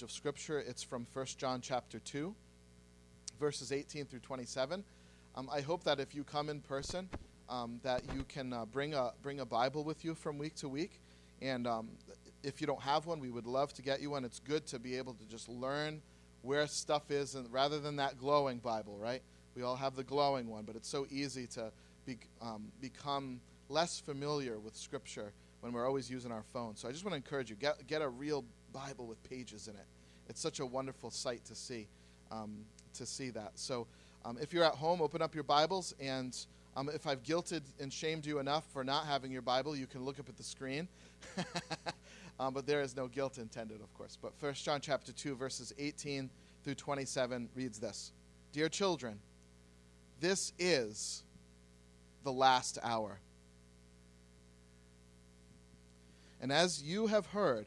passage of Scripture. It's from 1 John chapter 2, verses 18 through 27. Um, I hope that if you come in person, um, that you can uh, bring, a, bring a Bible with you from week to week. And um, if you don't have one, we would love to get you one. It's good to be able to just learn where stuff is, and rather than that glowing Bible, right? We all have the glowing one, but it's so easy to be, um, become less familiar with Scripture when we're always using our phone. So I just want to encourage you get, get a real Bible with pages in it. It's such a wonderful sight to see, um, to see that. So um, if you're at home, open up your Bibles, and um, if I've guilted and shamed you enough for not having your Bible, you can look up at the screen. Um, but there is no guilt intended, of course. But First John chapter 2, verses 18 through 27 reads this Dear children, this is the last hour. And as you have heard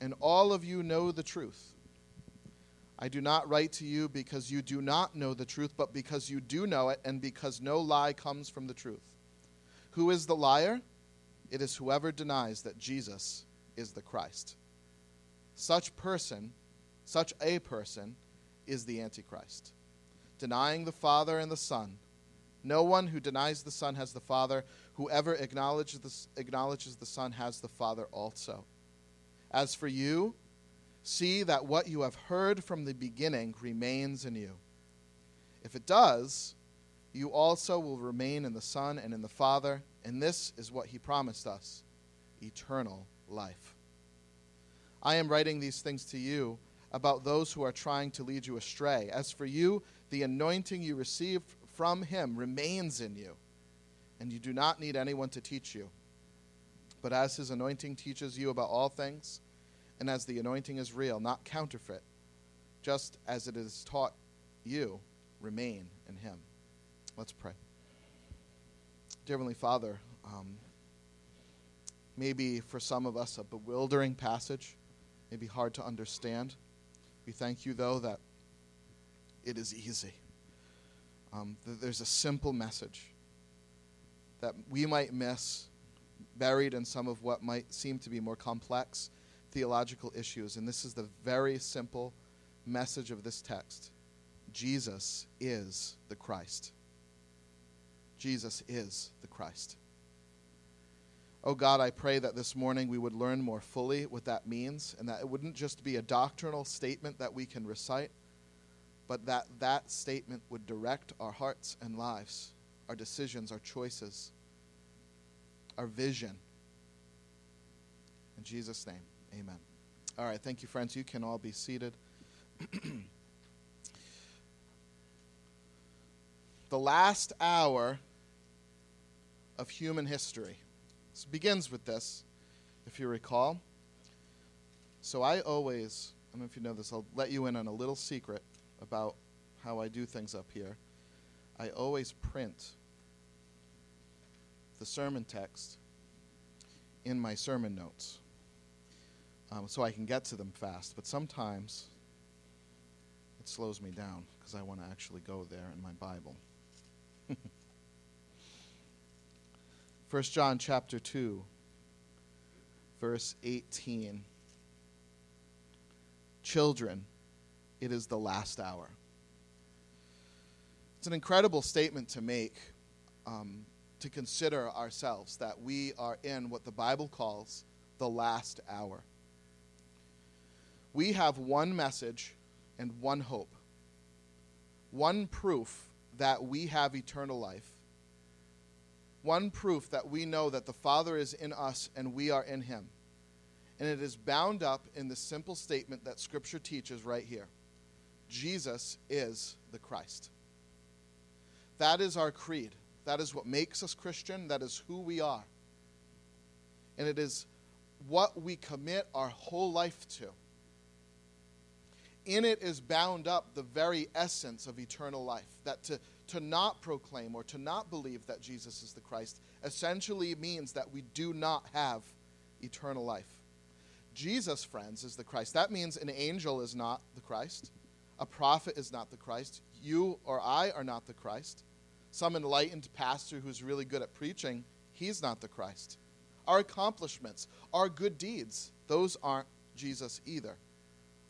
and all of you know the truth. I do not write to you because you do not know the truth, but because you do know it, and because no lie comes from the truth. Who is the liar? It is whoever denies that Jesus is the Christ. Such person, such a person, is the Antichrist, denying the Father and the Son. No one who denies the Son has the Father. Whoever acknowledges the, acknowledges the Son has the Father also. As for you, see that what you have heard from the beginning remains in you. If it does, you also will remain in the Son and in the Father, and this is what he promised us eternal life. I am writing these things to you about those who are trying to lead you astray. As for you, the anointing you received from him remains in you, and you do not need anyone to teach you. But as his anointing teaches you about all things, and as the anointing is real, not counterfeit, just as it is taught you, remain in him. Let's pray. Dear Heavenly Father, um, maybe for some of us a bewildering passage, maybe hard to understand. We thank you, though, that it is easy. Um, that there's a simple message that we might miss, buried in some of what might seem to be more complex theological issues. And this is the very simple message of this text Jesus is the Christ. Jesus is the Christ. Oh God, I pray that this morning we would learn more fully what that means and that it wouldn't just be a doctrinal statement that we can recite, but that that statement would direct our hearts and lives, our decisions, our choices, our vision. In Jesus' name, amen. All right, thank you, friends. You can all be seated. the last hour of human history. This begins with this, if you recall. So I always, I don't know if you know this, I'll let you in on a little secret about how I do things up here. I always print the sermon text in my sermon notes um, so I can get to them fast. But sometimes it slows me down because I want to actually go there in my Bible. 1 John chapter 2 verse 18 Children it is the last hour. It's an incredible statement to make um, to consider ourselves that we are in what the Bible calls the last hour. We have one message and one hope, one proof that we have eternal life one proof that we know that the Father is in us and we are in him. And it is bound up in the simple statement that Scripture teaches right here Jesus is the Christ. That is our creed. That is what makes us Christian. That is who we are. And it is what we commit our whole life to. in it is bound up the very essence of eternal life. That to, to not proclaim or to not believe that Jesus is the Christ essentially means that we do not have eternal life. Jesus, friends, is the Christ. That means an angel is not the Christ, a prophet is not the Christ, you or I are not the Christ. Some enlightened pastor who's really good at preaching, he's not the Christ. Our accomplishments, our good deeds, those aren't Jesus either.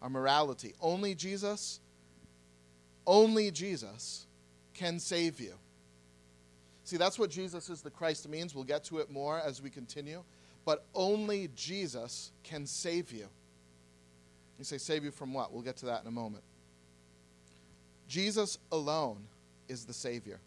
Our morality, only Jesus, only Jesus can save you. See, that's what Jesus is the Christ means. We'll get to it more as we continue. But only Jesus can save you. You say, save you from what? We'll get to that in a moment. Jesus alone is the Savior.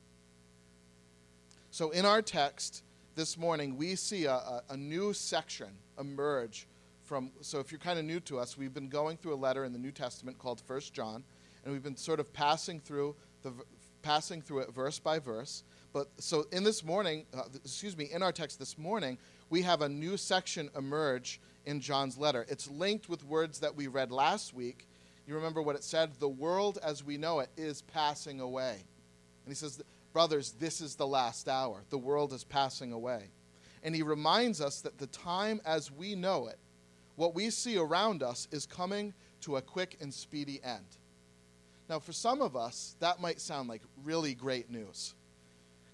So in our text this morning, we see a, a, new section emerge from. So if you're kind of new to us, we've been going through a letter in the New Testament called First John, and we've been sort of passing through the passing through it verse by verse. But so in this morning, uh, excuse me, in our text this morning, we have a new section emerge in John's letter. It's linked with words that we read last week you remember what it said? The world as we know it is passing away. And he says, Brothers, this is the last hour. The world is passing away. And he reminds us that the time as we know it, what we see around us, is coming to a quick and speedy end. Now, for some of us, that might sound like really great news.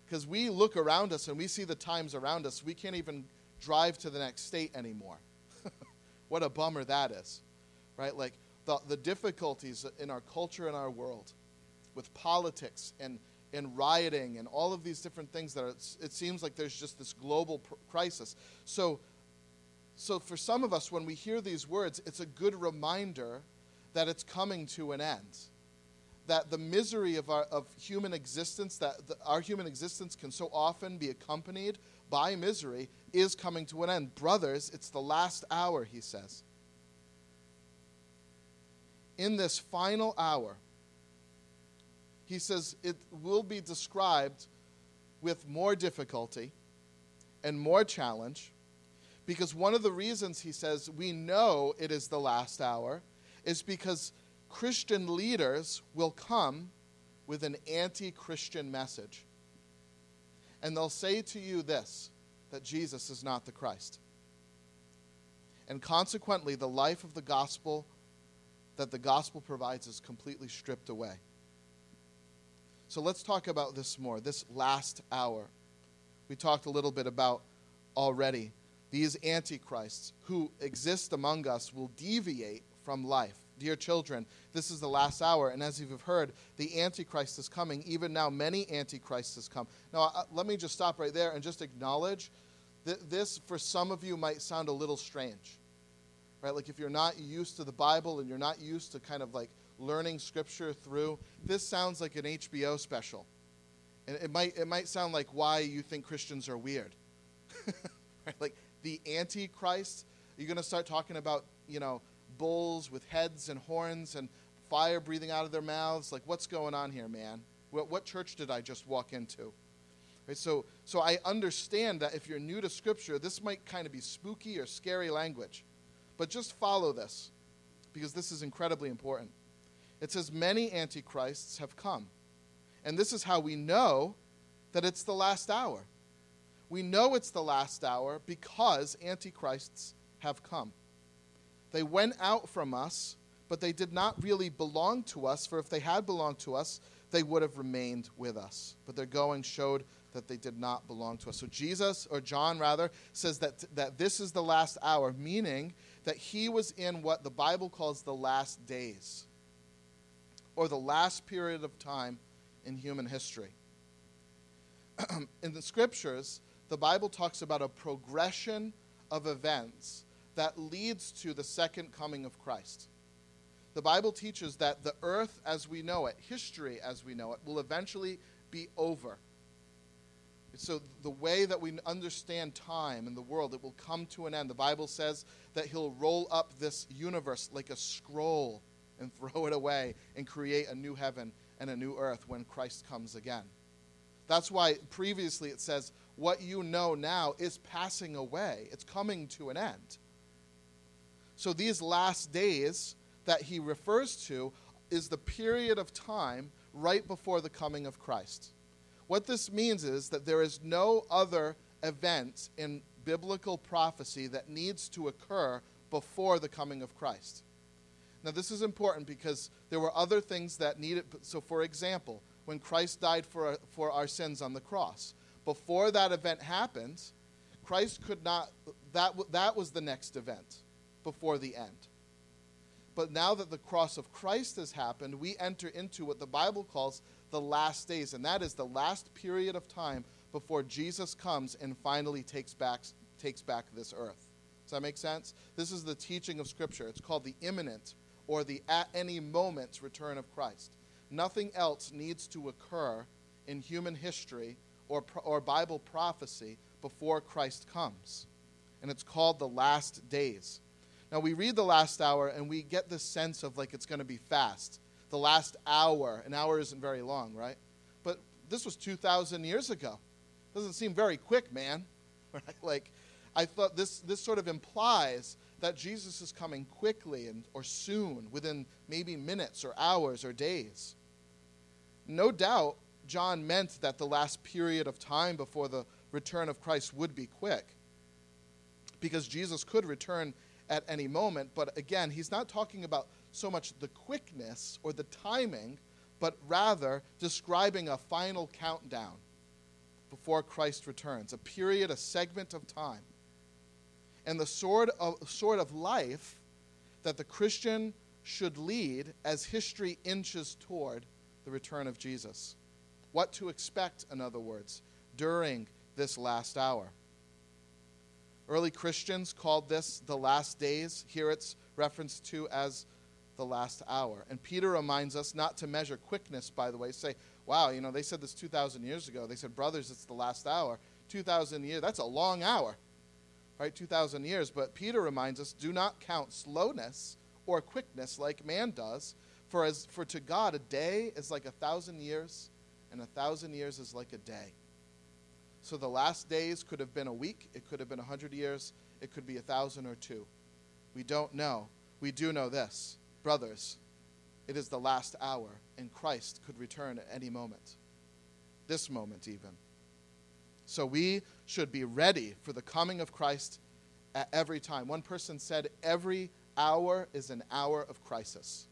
Because we look around us and we see the times around us, we can't even drive to the next state anymore. what a bummer that is. Right? Like, the, the difficulties in our culture and our world with politics and, and rioting and all of these different things that are, it seems like there's just this global pr- crisis. So, so for some of us, when we hear these words, it's a good reminder that it's coming to an end. That the misery of our of human existence, that the, our human existence can so often be accompanied by misery, is coming to an end. Brothers, it's the last hour, he says in this final hour, he says it will be described with more difficulty and more challenge because one of the reasons he says we know it is the last hour is because Christian leaders will come with an anti Christian message. And they'll say to you this that Jesus is not the Christ. And consequently, the life of the gospel that the gospel provides is completely stripped away. So let's talk about this more, this last hour. We talked a little bit about already. These antichrists who exist among us will deviate from life. Dear children, this is the last hour, and as you've heard, the Antichrist is coming. Even now, many Antichrists come. Now, uh, let me just stop right there and just acknowledge that this, for some of you, might sound a little strange right? Like if you're not used to the Bible and you're not used to kind of like learning scripture through, this sounds like an HBO special. And it might, it might sound like why you think Christians are weird. right? Like the Antichrist, you're going to start talking about, you know, bulls with heads and horns and fire breathing out of their mouths. Like, what's going on here, man? What, what church did I just walk into? Right, so, so I understand that if you're new to Scripture, this might kind of be spooky or scary language. But just follow this because this is incredibly important. It says, Many antichrists have come. And this is how we know that it's the last hour. We know it's the last hour because antichrists have come. They went out from us, but they did not really belong to us, for if they had belonged to us, they would have remained with us. But their going showed that they did not belong to us. So Jesus, or John rather, says that, that this is the last hour, meaning that he was in what the Bible calls the last days, or the last period of time in human history. in the scriptures, the Bible talks about a progression of events that leads to the second coming of Christ. The Bible teaches that the earth as we know it, history as we know it, will eventually be over so the way that we understand time and the world, it will come to an end. The Bible says that he'll roll up this universe like a scroll and throw it away and create a new heaven and a new earth when Christ comes again. That's why previously it says, what you know now is passing away. It's coming to an end. So these last days, that he refers to is the period of time right before the coming of Christ. What this means is that there is no other event in biblical prophecy that needs to occur before the coming of Christ. Now, this is important because there were other things that needed. So, for example, when Christ died for, for our sins on the cross, before that event happened, Christ could not, that, that was the next event before the end. But now that the cross of Christ has happened, we enter into what the Bible calls the last days, and that is the last period of time before Jesus comes and finally takes back, takes back this earth. Does that make sense? This is the teaching of Scripture. It's called the imminent or the at any moment return of Christ. Nothing else needs to occur in human history or, or Bible prophecy before Christ comes. And it's called the last days. Now, we read the last hour and we get this sense of like it's going to be fast. The last hour, an hour isn't very long, right? But this was 2,000 years ago. Doesn't seem very quick, man. Right? Like, I thought this, this sort of implies that Jesus is coming quickly and, or soon, within maybe minutes or hours or days. No doubt, John meant that the last period of time before the return of Christ would be quick because Jesus could return at any moment. But again, he's not talking about so much the quickness or the timing, but rather describing a final countdown before Christ returns, a period, a segment of time. And the sort of, sort of life that the Christian should lead as history inches toward the return of Jesus. What to expect, in other words, during this last hour. Early Christians called this the last days. Here it's referenced to as the last hour. And Peter reminds us not to measure quickness, by the way. Say, wow, you know, they said this 2,000 years ago. They said, brothers, it's the last hour. 2,000 years, that's a long hour, right? 2,000 years. But Peter reminds us, do not count slowness or quickness like man does. For, as, for to God, a day is like a thousand years, and a thousand years is like a day. So the last days could have been a week, it could have been a hundred years, it could be a thousand or two. We don't know. We do know this. Brothers, it is the last hour, and Christ could return at any moment. This moment, even. So we should be ready for the coming of Christ at every time. One person said, Every hour is an hour of crisis.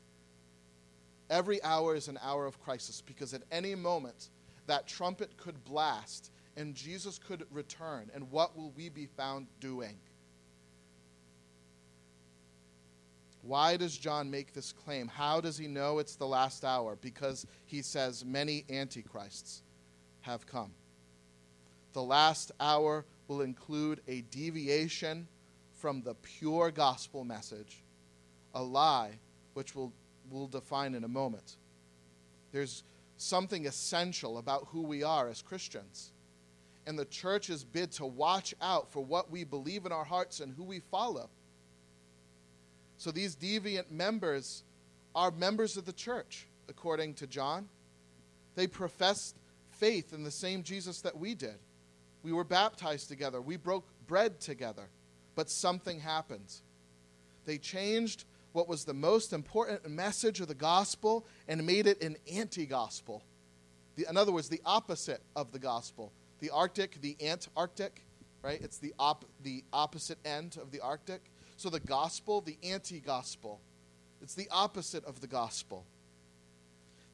Every hour is an hour of crisis because at any moment that trumpet could blast and Jesus could return. And what will we be found doing? Why does John make this claim? How does he know it's the last hour? Because he says many antichrists have come. The last hour will include a deviation from the pure gospel message, a lie which we'll, we'll define in a moment. There's something essential about who we are as Christians and the church is bid to watch out for what we believe in our hearts and who we follow. So these deviant members are members of the church, according to John. They professed faith in the same Jesus that we did. We were baptized together, we broke bread together, but something happened. They changed what was the most important message of the gospel and made it an anti gospel. In other words, the opposite of the gospel the Arctic, the Antarctic, right? It's the, op- the opposite end of the Arctic. So the gospel, the anti gospel, it's the opposite of the gospel.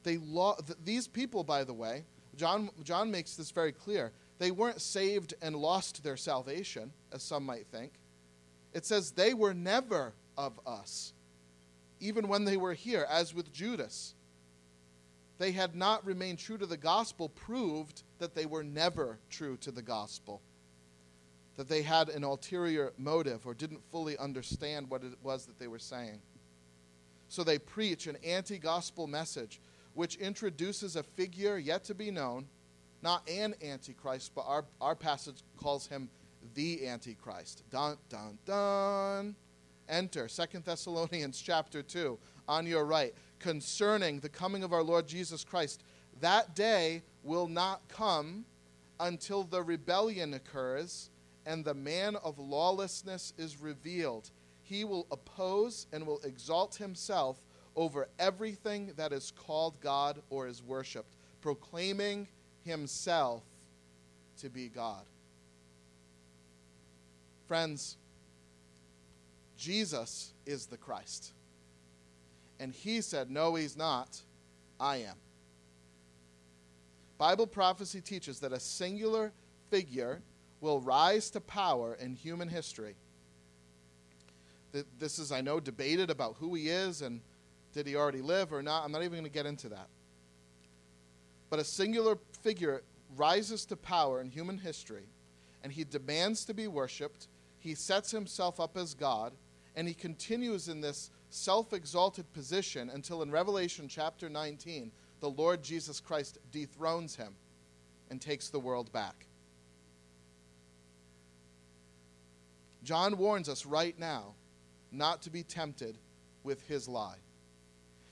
They lo- th- these people, by the way, John, John makes this very clear. They weren't saved and lost their salvation, as some might think. It says they were never of us, even when they were here, as with Judas they had not remained true to the gospel proved that they were never true to the gospel. That they had an ulterior motive or didn't fully understand what it was that they were saying. So they preach an anti gospel message which introduces a figure yet to be known, not an antichrist, but our, our passage calls him the antichrist. Dun, dun, dun. Enter Second Thessalonians chapter 2 on your right concerning the coming of our Lord Jesus Christ. That day will not come until the rebellion occurs and the man of lawlessness is revealed. he will oppose and will exalt himself over everything that is called God or is worshiped, proclaiming himself to be God. Friends, Jesus is the Christ. And he said, No, he's not. I am. Bible prophecy teaches that a singular figure will rise to power in human history. This is, I know, debated about who he is and did he already live or not. I'm not even going to get into that. But a singular figure rises to power in human history, and he demands to be worshiped. He sets himself up as God, and he continues in this self exalted position until in Revelation chapter 19, the Lord Jesus Christ dethrones him and takes the world back. John warns us right now not to be tempted with his lie.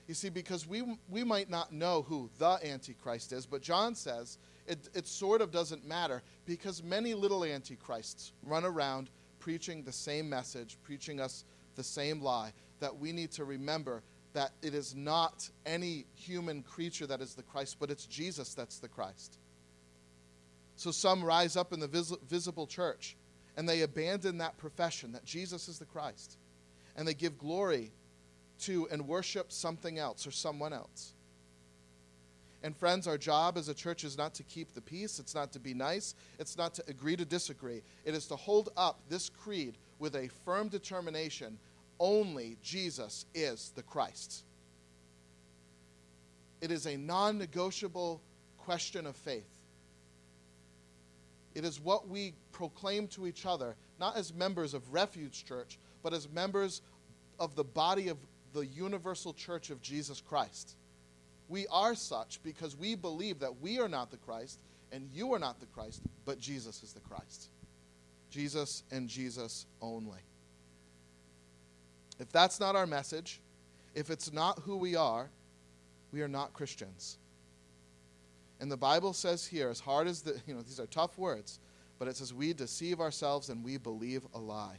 You see, because we, we might not know who the Antichrist is, but John says it, it sort of doesn't matter because many little Antichrists run around preaching the same message, preaching us the same lie, that we need to remember that it is not any human creature that is the Christ, but it's Jesus that's the Christ. So some rise up in the vis- visible church and they abandon that profession that Jesus is the Christ and they give glory to and worship something else or someone else. And friends, our job as a church is not to keep the peace, it's not to be nice, it's not to agree to disagree. It is to hold up this creed with a firm determination only Jesus is the Christ. It is a non negotiable question of faith. It is what we proclaim to each other, not as members of Refuge Church, but as members of the body of the universal church of Jesus Christ. We are such because we believe that we are not the Christ and you are not the Christ, but Jesus is the Christ. Jesus and Jesus only. If that's not our message, if it's not who we are, we are not Christians. And the Bible says here, as hard as the, you know, these are tough words, but it says we deceive ourselves and we believe a lie.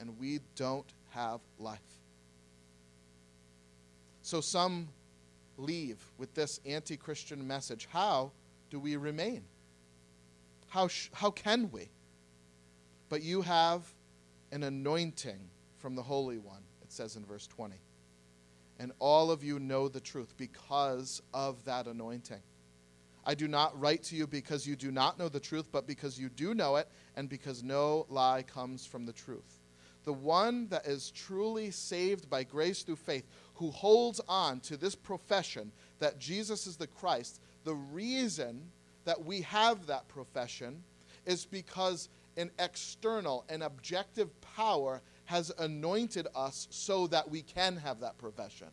And we don't have life. So some leave with this anti Christian message. How do we remain? How, sh- how can we? But you have an anointing from the Holy One, it says in verse 20. And all of you know the truth because of that anointing. I do not write to you because you do not know the truth, but because you do know it, and because no lie comes from the truth. The one that is truly saved by grace through faith, who holds on to this profession that Jesus is the Christ, the reason that we have that profession is because an external and objective power has anointed us so that we can have that profession.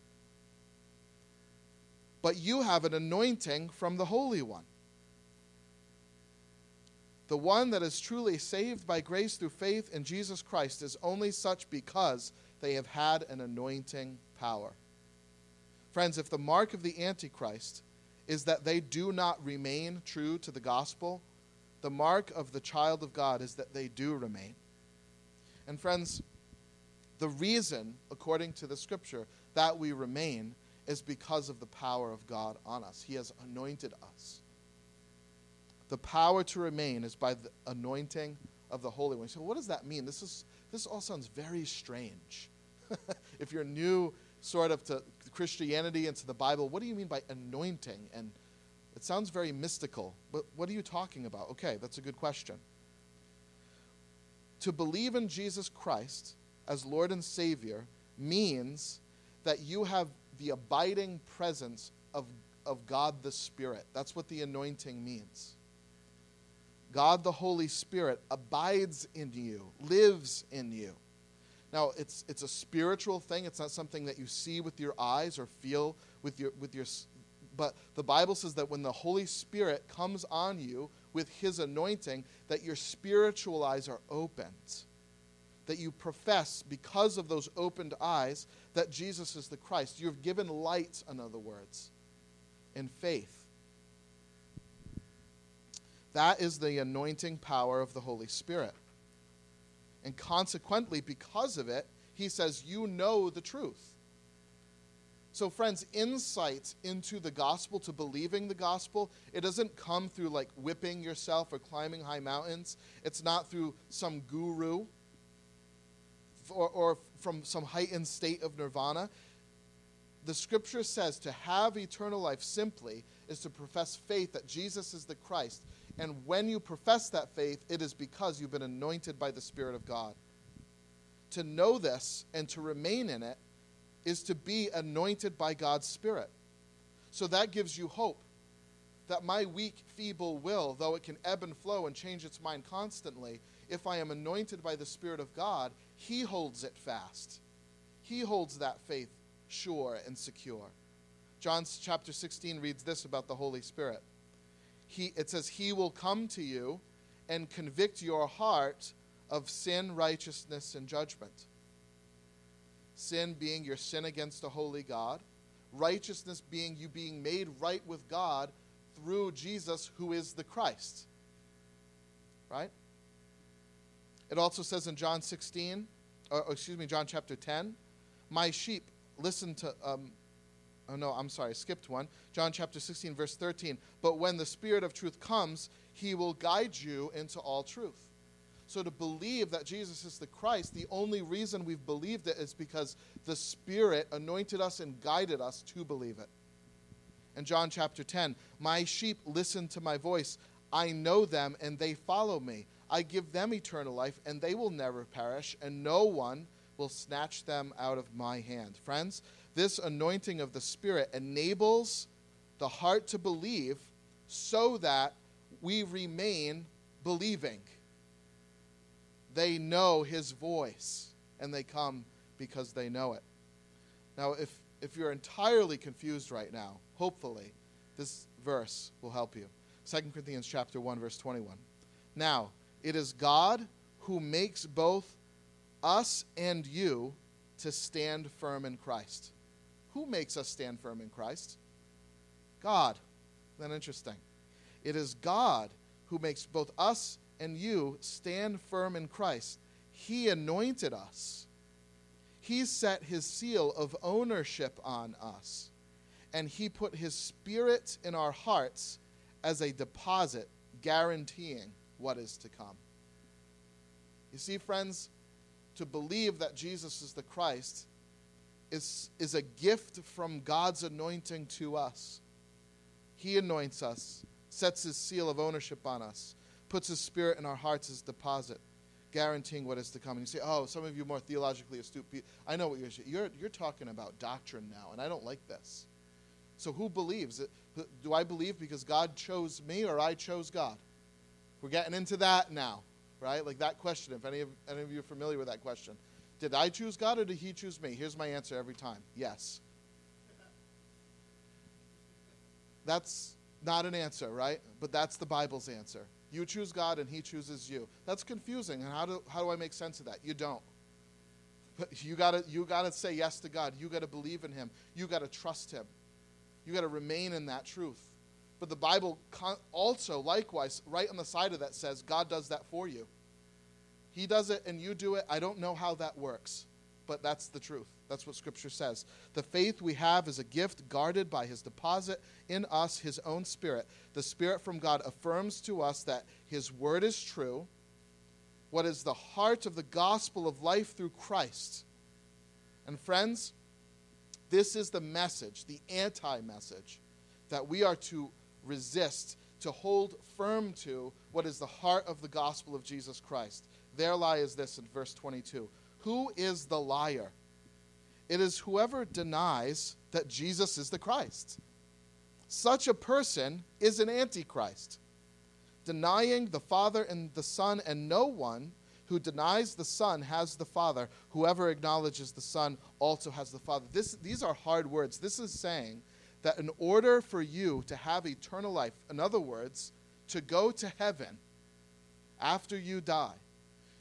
But you have an anointing from the Holy One. The one that is truly saved by grace through faith in Jesus Christ is only such because they have had an anointing power. Friends, if the mark of the Antichrist is that they do not remain true to the gospel, the mark of the child of God is that they do remain. And friends, the reason, according to the scripture, that we remain is because of the power of God on us. He has anointed us. The power to remain is by the anointing of the Holy One. So, what does that mean? This, is, this all sounds very strange. if you're new, sort of, to Christianity and to the Bible, what do you mean by anointing? And it sounds very mystical, but what are you talking about? Okay, that's a good question. To believe in Jesus Christ as Lord and Savior means that you have the abiding presence of, of God the Spirit. That's what the anointing means. God the Holy Spirit abides in you, lives in you. Now, it's, it's a spiritual thing. It's not something that you see with your eyes or feel with your, with your. But the Bible says that when the Holy Spirit comes on you with his anointing, that your spiritual eyes are opened. That you profess, because of those opened eyes, that Jesus is the Christ. You've given light, in other words, in faith. That is the anointing power of the Holy Spirit. And consequently, because of it, he says, You know the truth. So, friends, insight into the gospel, to believing the gospel, it doesn't come through like whipping yourself or climbing high mountains. It's not through some guru or, or from some heightened state of nirvana. The scripture says to have eternal life simply is to profess faith that Jesus is the Christ. And when you profess that faith, it is because you've been anointed by the Spirit of God. To know this and to remain in it is to be anointed by God's Spirit. So that gives you hope that my weak, feeble will, though it can ebb and flow and change its mind constantly, if I am anointed by the Spirit of God, He holds it fast. He holds that faith sure and secure. John chapter 16 reads this about the Holy Spirit. He, it says, He will come to you and convict your heart of sin, righteousness, and judgment. Sin being your sin against a holy God, righteousness being you being made right with God through Jesus, who is the Christ. Right? It also says in John 16, or excuse me, John chapter 10, My sheep listen to, um, oh no, I'm sorry, I skipped one. John chapter 16, verse 13. But when the Spirit of truth comes, he will guide you into all truth. So to believe that Jesus is the Christ, the only reason we've believed it is because the Spirit anointed us and guided us to believe it. In John chapter 10, my sheep listen to my voice. I know them and they follow me. I give them eternal life and they will never perish, and no one will snatch them out of my hand. Friends, this anointing of the Spirit enables the heart to believe so that we remain believing. They know his voice and they come because they know it. Now, if, if you're entirely confused right now, hopefully this verse will help you. 2 Corinthians chapter 1 verse 21. Now, it is God who makes both us and you to stand firm in Christ. Who makes us stand firm in Christ? God. Isn't that interesting? It is God who makes both us and you stand firm in Christ. He anointed us. He set his seal of ownership on us. And he put his spirit in our hearts as a deposit guaranteeing what is to come. You see, friends, to believe that Jesus is the Christ is, is a gift from God's anointing to us. He anoints us, sets his seal of ownership on us, puts his spirit in our hearts as deposit, guaranteeing what is to come. And you say, oh, some of you more theologically astute people, I know what you're you're you're talking about doctrine now, and I don't like this. So who believes? Do I believe because God chose me or I chose God? We're getting into that now right? Like that question, if any of, any of you are familiar with that question. Did I choose God or did He choose me? Here's my answer every time yes. That's not an answer, right? But that's the Bible's answer. You choose God and He chooses you. That's confusing. And how do, how do I make sense of that? You don't. But you gotta you gotta say yes to God. You gotta believe in Him. You gotta trust Him. You gotta remain in that truth. But the Bible also, likewise, right on the side of that says God does that for you. He does it and you do it. I don't know how that works, but that's the truth. That's what Scripture says. The faith we have is a gift guarded by His deposit in us, His own Spirit. The Spirit from God affirms to us that His Word is true. What is the heart of the gospel of life through Christ? And friends, this is the message, the anti message, that we are to resist, to hold firm to what is the heart of the gospel of Jesus Christ. Their lie is this in verse 22 Who is the liar? It is whoever denies that Jesus is the Christ. Such a person is an antichrist, denying the Father and the Son, and no one who denies the Son has the Father. Whoever acknowledges the Son also has the Father. This, these are hard words. This is saying that in order for you to have eternal life, in other words, to go to heaven after you die,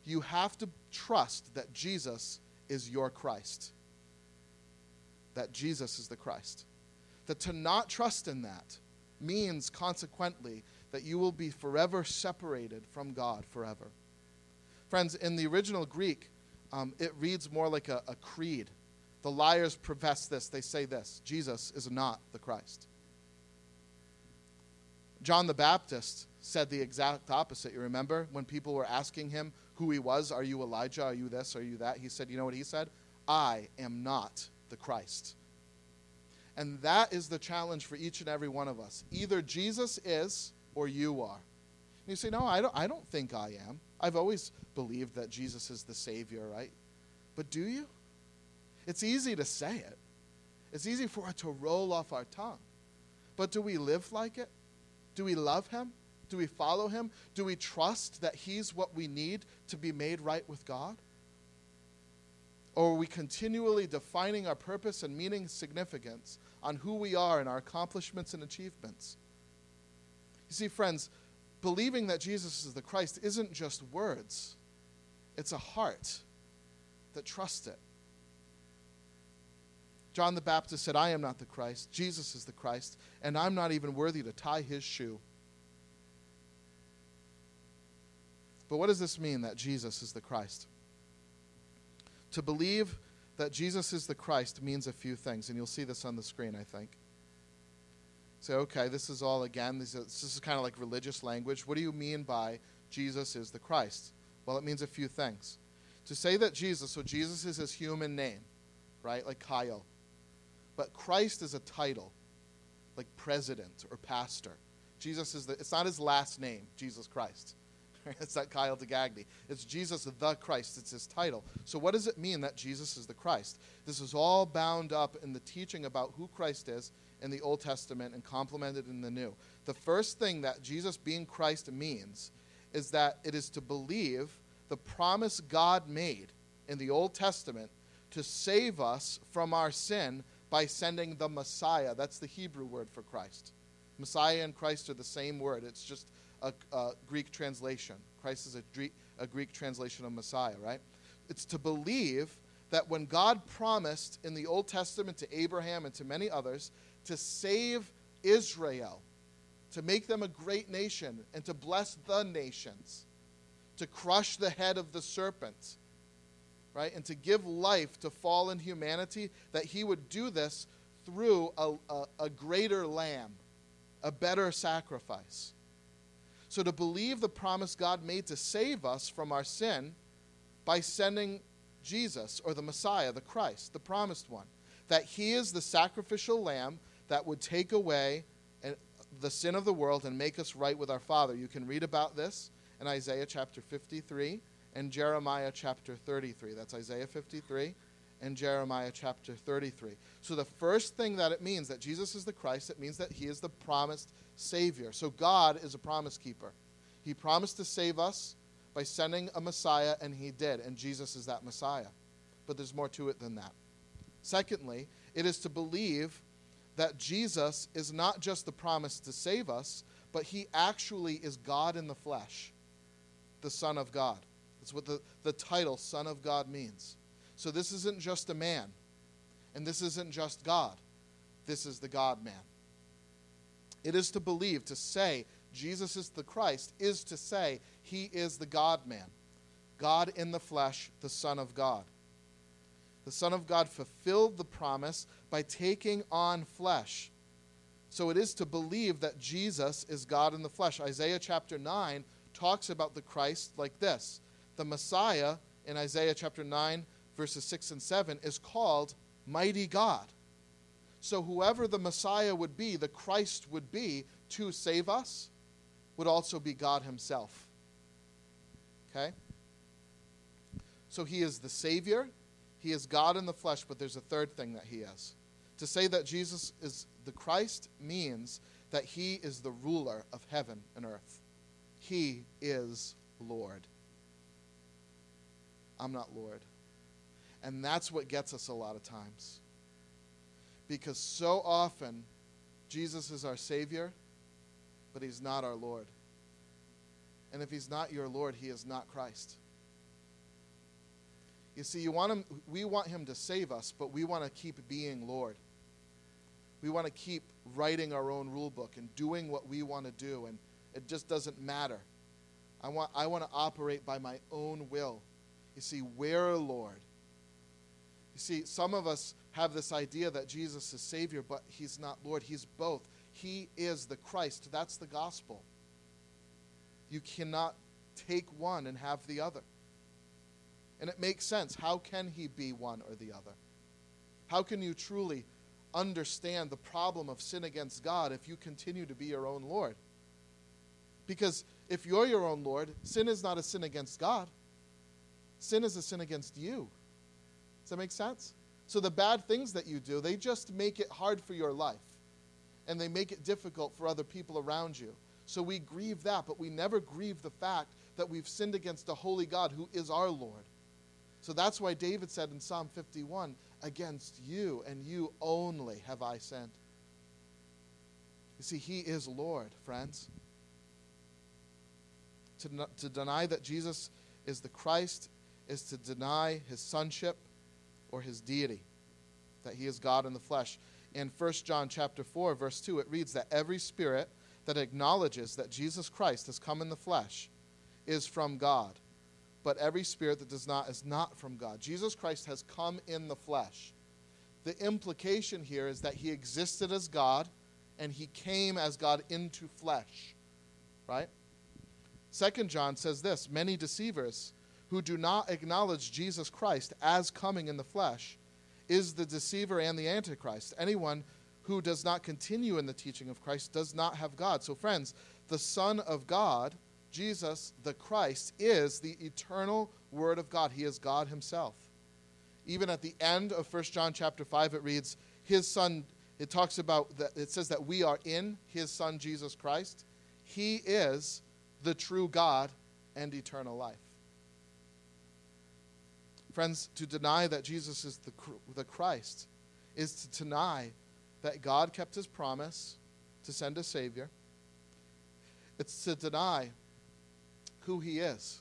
you have to trust that Jesus is your Christ. That Jesus is the Christ. That to not trust in that means, consequently, that you will be forever separated from God forever. Friends, in the original Greek, um, it reads more like a, a creed. The liars profess this. They say this Jesus is not the Christ. John the Baptist said the exact opposite. You remember when people were asking him who he was? Are you Elijah? Are you this? Are you that? He said, You know what he said? I am not the Christ. And that is the challenge for each and every one of us. Either Jesus is or you are. And you say, No, I don't, I don't think I am. I've always believed that Jesus is the Savior, right? But do you? It's easy to say it, it's easy for it to roll off our tongue. But do we live like it? Do we love Him? Do we follow Him? Do we trust that He's what we need to be made right with God? Or are we continually defining our purpose and meaning significance on who we are and our accomplishments and achievements? You see, friends, believing that Jesus is the Christ isn't just words, it's a heart that trusts it. John the Baptist said, I am not the Christ. Jesus is the Christ, and I'm not even worthy to tie his shoe. But what does this mean that Jesus is the Christ? To believe that Jesus is the Christ means a few things, and you'll see this on the screen, I think. Say, okay, this is all again, this is, this is kind of like religious language. What do you mean by Jesus is the Christ? Well, it means a few things. To say that Jesus, so Jesus is his human name, right? Like Kyle. But Christ is a title, like president or pastor. Jesus is the, it's not his last name, Jesus Christ. it's not Kyle DeGagny. It's Jesus the Christ. It's his title. So, what does it mean that Jesus is the Christ? This is all bound up in the teaching about who Christ is in the Old Testament and complemented in the New. The first thing that Jesus being Christ means is that it is to believe the promise God made in the Old Testament to save us from our sin by sending the Messiah. That's the Hebrew word for Christ. Messiah and Christ are the same word. It's just a, a Greek translation. Christ is a, a Greek translation of Messiah, right? It's to believe that when God promised in the Old Testament to Abraham and to many others to save Israel, to make them a great nation, and to bless the nations, to crush the head of the serpent, right? And to give life to fallen humanity, that he would do this through a, a, a greater lamb, a better sacrifice. So, to believe the promise God made to save us from our sin by sending Jesus or the Messiah, the Christ, the promised one, that he is the sacrificial lamb that would take away uh, the sin of the world and make us right with our Father. You can read about this in Isaiah chapter 53 and Jeremiah chapter 33. That's Isaiah 53 and Jeremiah chapter 33. So, the first thing that it means that Jesus is the Christ, it means that he is the promised Savior. So, God is a promise keeper. He promised to save us by sending a Messiah, and he did, and Jesus is that Messiah. But there's more to it than that. Secondly, it is to believe that Jesus is not just the promise to save us, but he actually is God in the flesh, the Son of God. That's what the, the title Son of God means. So this isn't just a man, and this isn't just God. This is the God man. It is to believe, to say Jesus is the Christ, is to say he is the God man, God in the flesh, the Son of God. The Son of God fulfilled the promise by taking on flesh. So it is to believe that Jesus is God in the flesh. Isaiah chapter 9 talks about the Christ like this The Messiah in Isaiah chapter 9 verses 6 and 7, is called Mighty God. So, whoever the Messiah would be, the Christ would be to save us, would also be God Himself. Okay? So, He is the Savior, He is God in the flesh, but there's a third thing that He is. To say that Jesus is the Christ means that He is the ruler of heaven and earth. He is Lord. I'm not Lord. And that's what gets us a lot of times. Because so often, Jesus is our Savior, but He's not our Lord. And if He's not your Lord, He is not Christ. You see, you want him, we want Him to save us, but we want to keep being Lord. We want to keep writing our own rule book and doing what we want to do, and it just doesn't matter. I want, I want to operate by my own will You see, we're Lord. You see, some of us have this idea that Jesus is Savior, but He's not Lord. He's both. He is the Christ. That's the gospel. You cannot take one and have the other. And it makes sense. How can He be one or the other? How can you truly understand the problem of sin against God if you continue to be your own Lord? Because if you're your own Lord, sin is not a sin against God, sin is a sin against you. Does that make sense? So the bad things that you do, they just make it hard for your life. And they make it difficult for other people around you. So we grieve that, but we never grieve the fact that we've sinned against a holy God who is our Lord. So that's why David said in Psalm 51 Against you and you only have I sinned. You see, He is Lord, friends. To, to deny that Jesus is the Christ is to deny his sonship or his deity, that he is God in the flesh. In 1 John chapter 4, verse 2, it reads that every spirit that acknowledges that Jesus Christ has come in the flesh is from God. But every spirit that does not is not from God. Jesus Christ has come in the flesh. The implication here is that he existed as God and he came as God into flesh. Right? Second John says this many deceivers who do not acknowledge Jesus Christ as coming in the flesh is the deceiver and the antichrist. Anyone who does not continue in the teaching of Christ does not have God. So, friends, the Son of God, Jesus the Christ, is the eternal Word of God. He is God Himself. Even at the end of 1 John chapter 5, it reads, His Son, it talks about that, it says that we are in His Son, Jesus Christ. He is the true God and eternal life. Friends, to deny that Jesus is the, the Christ is to deny that God kept his promise to send a Savior. It's to deny who he is,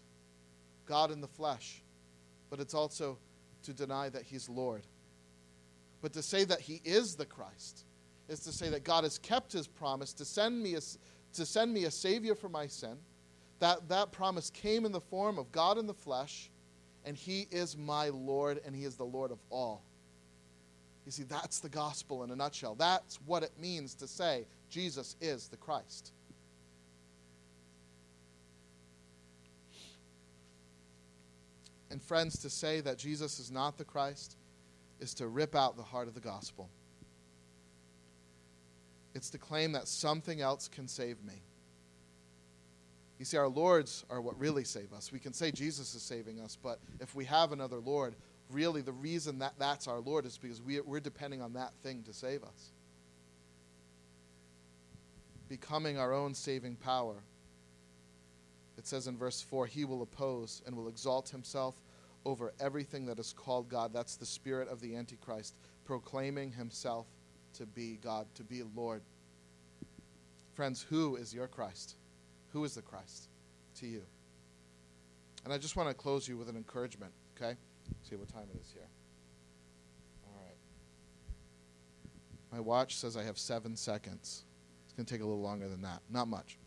God in the flesh. But it's also to deny that he's Lord. But to say that he is the Christ is to say that God has kept his promise to send me a, to send me a Savior for my sin. That, that promise came in the form of God in the flesh and he is my Lord, and he is the Lord of all. You see, that's the gospel in a nutshell. That's what it means to say Jesus is the Christ. And, friends, to say that Jesus is not the Christ is to rip out the heart of the gospel. It's to claim that something else can save me. You see, our Lords are what really save us. We can say Jesus is saving us, but if we have another Lord, really the reason that that's our Lord is because we, we're depending on that thing to save us. Becoming our own saving power. It says in verse 4 He will oppose and will exalt himself over everything that is called God. That's the spirit of the Antichrist, proclaiming himself to be God, to be Lord. Friends, who is your Christ? Who is the Christ to you? And I just want to close you with an encouragement, okay? See what time it is here. All right. My watch says I have seven seconds. It's going to take a little longer than that. Not much.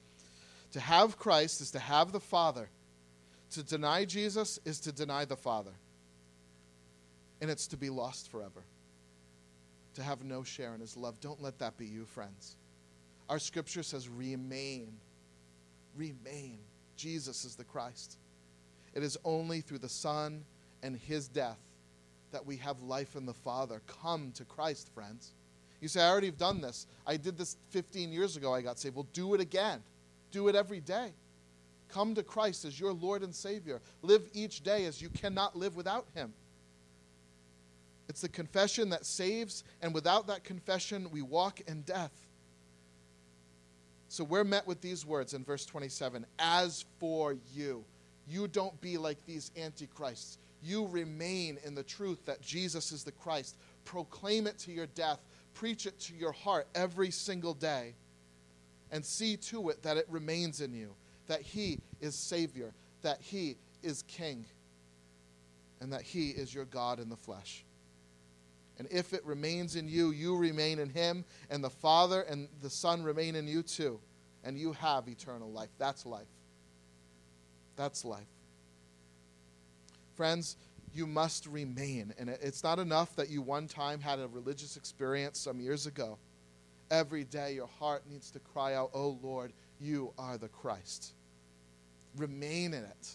To have Christ is to have the Father. To deny Jesus is to deny the Father. And it's to be lost forever. To have no share in his love. Don't let that be you, friends. Our scripture says, remain remain. Jesus is the Christ. It is only through the Son and his death that we have life in the Father. Come to Christ, friends. You say, I already have done this. I did this 15 years ago, I got saved. Well, do it again. Do it every day. Come to Christ as your Lord and Savior. Live each day as you cannot live without Him. It's the confession that saves, and without that confession, we walk in death. So we're met with these words in verse 27 As for you, you don't be like these antichrists. You remain in the truth that Jesus is the Christ. Proclaim it to your death, preach it to your heart every single day, and see to it that it remains in you, that He is Savior, that He is King, and that He is your God in the flesh. And if it remains in you, you remain in him, and the Father and the Son remain in you too. And you have eternal life. That's life. That's life. Friends, you must remain. And it's not enough that you one time had a religious experience some years ago. Every day, your heart needs to cry out, Oh Lord, you are the Christ. Remain in it.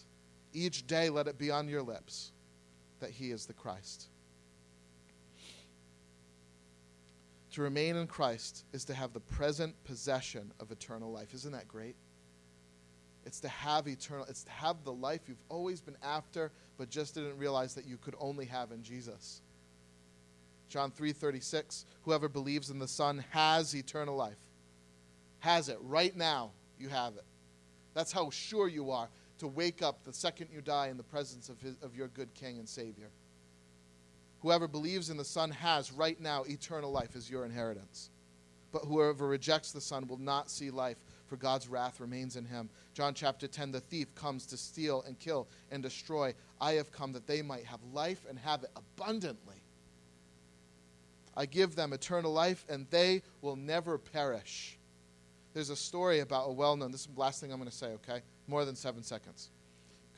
Each day, let it be on your lips that He is the Christ. To remain in Christ is to have the present possession of eternal life. Isn't that great? It's to have eternal, it's to have the life you've always been after, but just didn't realize that you could only have in Jesus. John 3:36, whoever believes in the Son has eternal life. Has it right now, you have it. That's how sure you are to wake up the second you die in the presence of, his, of your good King and Savior. Whoever believes in the Son has right now eternal life as your inheritance. But whoever rejects the Son will not see life, for God's wrath remains in him. John chapter 10 The thief comes to steal and kill and destroy. I have come that they might have life and have it abundantly. I give them eternal life, and they will never perish. There's a story about a well known, this is the last thing I'm going to say, okay? More than seven seconds.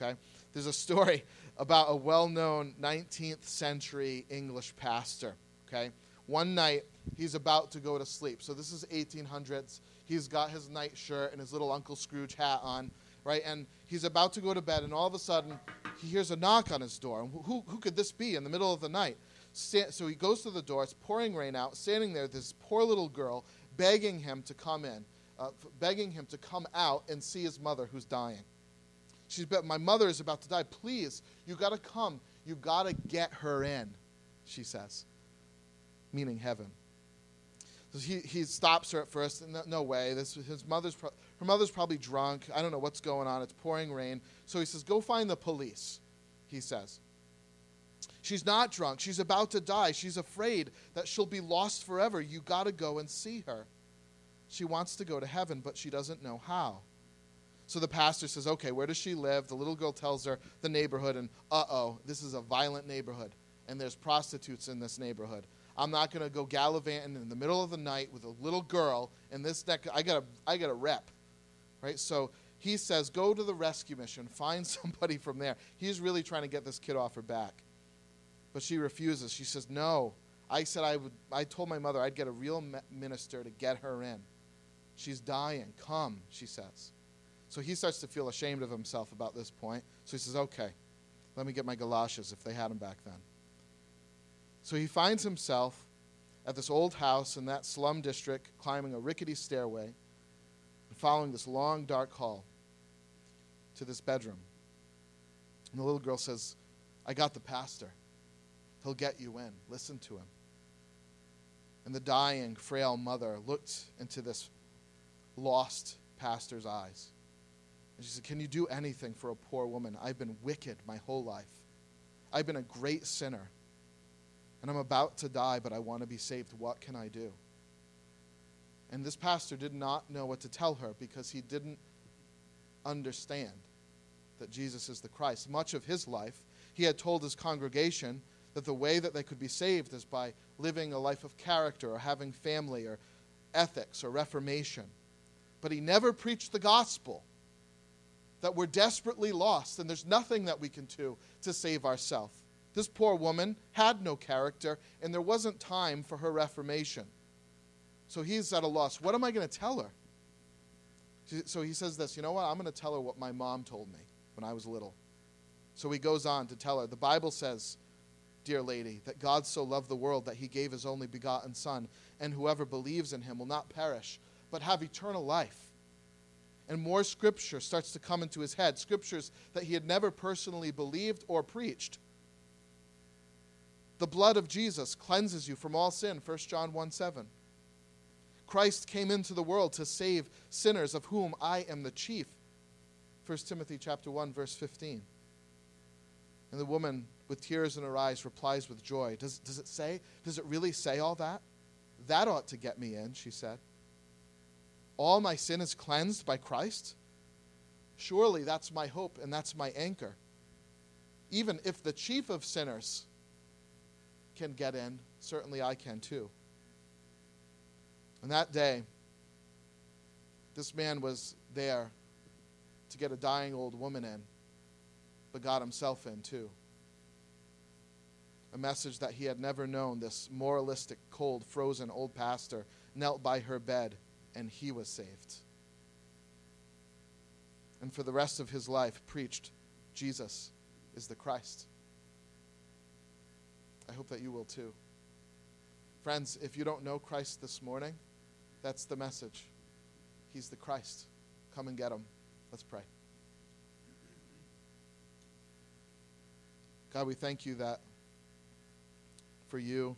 Okay? There's a story about a well known 19th century English pastor. Okay? One night, he's about to go to sleep. So this is 1800s. He's got his nightshirt and his little Uncle Scrooge hat on, right? And he's about to go to bed, and all of a sudden, he hears a knock on his door. Who, who could this be in the middle of the night? So he goes to the door. It's pouring rain out. Standing there, this poor little girl begging him to come in, uh, begging him to come out and see his mother who's dying. She's, my mother is about to die. Please, you got to come. You got to get her in, she says, meaning heaven. So he, he stops her at first. No, no way. This, his mother's pro- her mother's probably drunk. I don't know what's going on. It's pouring rain. So he says, Go find the police, he says. She's not drunk. She's about to die. She's afraid that she'll be lost forever. You got to go and see her. She wants to go to heaven, but she doesn't know how. So the pastor says, Okay, where does she live? The little girl tells her the neighborhood, and uh oh, this is a violent neighborhood, and there's prostitutes in this neighborhood. I'm not going to go gallivanting in the middle of the night with a little girl in this deck. I got I got a rep, right? So he says, go to the rescue mission, find somebody from there. He's really trying to get this kid off her back. But she refuses. She says, no. I said I would, I told my mother I'd get a real minister to get her in. She's dying. Come, she says. So he starts to feel ashamed of himself about this point. So he says, okay, let me get my galoshes if they had them back then. So he finds himself at this old house in that slum district, climbing a rickety stairway and following this long, dark hall to this bedroom. And the little girl says, I got the pastor. He'll get you in. Listen to him. And the dying, frail mother looked into this lost pastor's eyes. And she said, Can you do anything for a poor woman? I've been wicked my whole life. I've been a great sinner and I'm about to die, but I want to be saved. What can I do? And this pastor did not know what to tell her because he didn't understand that Jesus is the Christ. Much of his life, he had told his congregation that the way that they could be saved is by living a life of character or having family or ethics or reformation. But he never preached the gospel that we're desperately lost and there's nothing that we can do to save ourselves. This poor woman had no character, and there wasn't time for her reformation. So he's at a loss. What am I going to tell her? So he says this You know what? I'm going to tell her what my mom told me when I was little. So he goes on to tell her the Bible says, Dear lady, that God so loved the world that he gave his only begotten Son, and whoever believes in him will not perish, but have eternal life. And more scripture starts to come into his head, scriptures that he had never personally believed or preached. The blood of Jesus cleanses you from all sin, 1 John 1 7. Christ came into the world to save sinners, of whom I am the chief. 1 Timothy chapter 1, verse 15. And the woman, with tears in her eyes, replies with joy. Does, does it say? Does it really say all that? That ought to get me in, she said. All my sin is cleansed by Christ? Surely that's my hope and that's my anchor. Even if the chief of sinners can get in, certainly I can too. And that day, this man was there to get a dying old woman in, but got himself in too. a message that he had never known. This moralistic, cold, frozen old pastor knelt by her bed and he was saved. And for the rest of his life, preached Jesus is the Christ. I hope that you will too. Friends, if you don't know Christ this morning, that's the message. He's the Christ. Come and get him. Let's pray. God, we thank you that for you,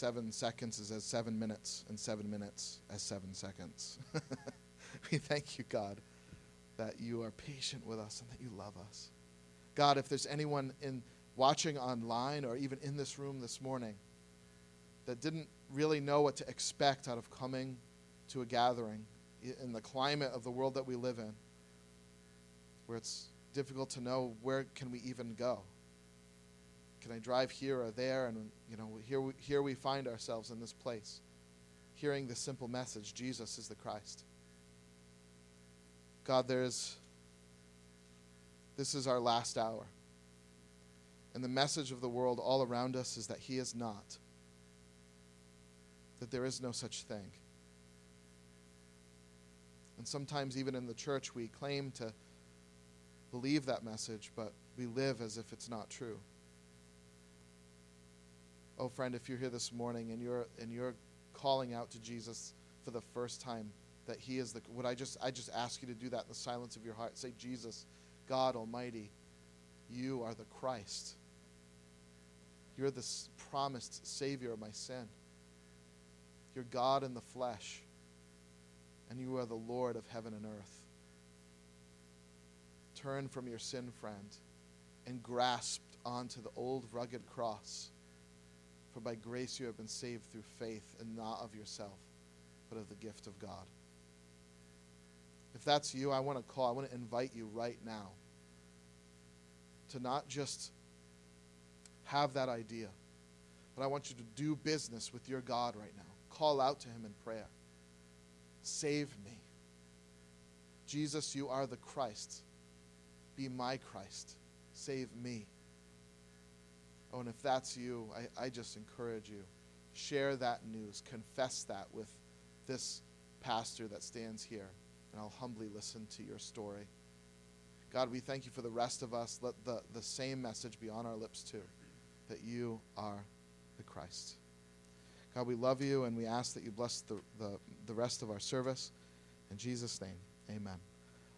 seven seconds is as seven minutes, and seven minutes as seven seconds. we thank you, God, that you are patient with us and that you love us. God, if there's anyone in watching online or even in this room this morning that didn't really know what to expect out of coming to a gathering in the climate of the world that we live in, where it's difficult to know where can we even go. Can I drive here or there? And you know, here we, here we find ourselves in this place, hearing the simple message: Jesus is the Christ. God, there's this is our last hour. And the message of the world all around us is that He is not, that there is no such thing. And sometimes, even in the church, we claim to believe that message, but we live as if it's not true. Oh, friend, if you're here this morning and you're, and you're calling out to Jesus for the first time, that He is the. Would I just I just ask you to do that in the silence of your heart? Say, Jesus, God Almighty, you are the Christ. You're the promised Savior of my sin. You're God in the flesh, and you are the Lord of heaven and earth. Turn from your sin, friend, and grasp onto the old rugged cross. For by grace you have been saved through faith, and not of yourself, but of the gift of God. If that's you, I want to call, I want to invite you right now to not just have that idea, but I want you to do business with your God right now. Call out to Him in prayer. Save me. Jesus, you are the Christ. Be my Christ. Save me. Oh, and if that's you, I, I just encourage you. Share that news. Confess that with this pastor that stands here and I'll humbly listen to your story. God, we thank you for the rest of us. Let the, the same message be on our lips too that you are the Christ. God, we love you and we ask that you bless the, the, the rest of our service. In Jesus' name, amen.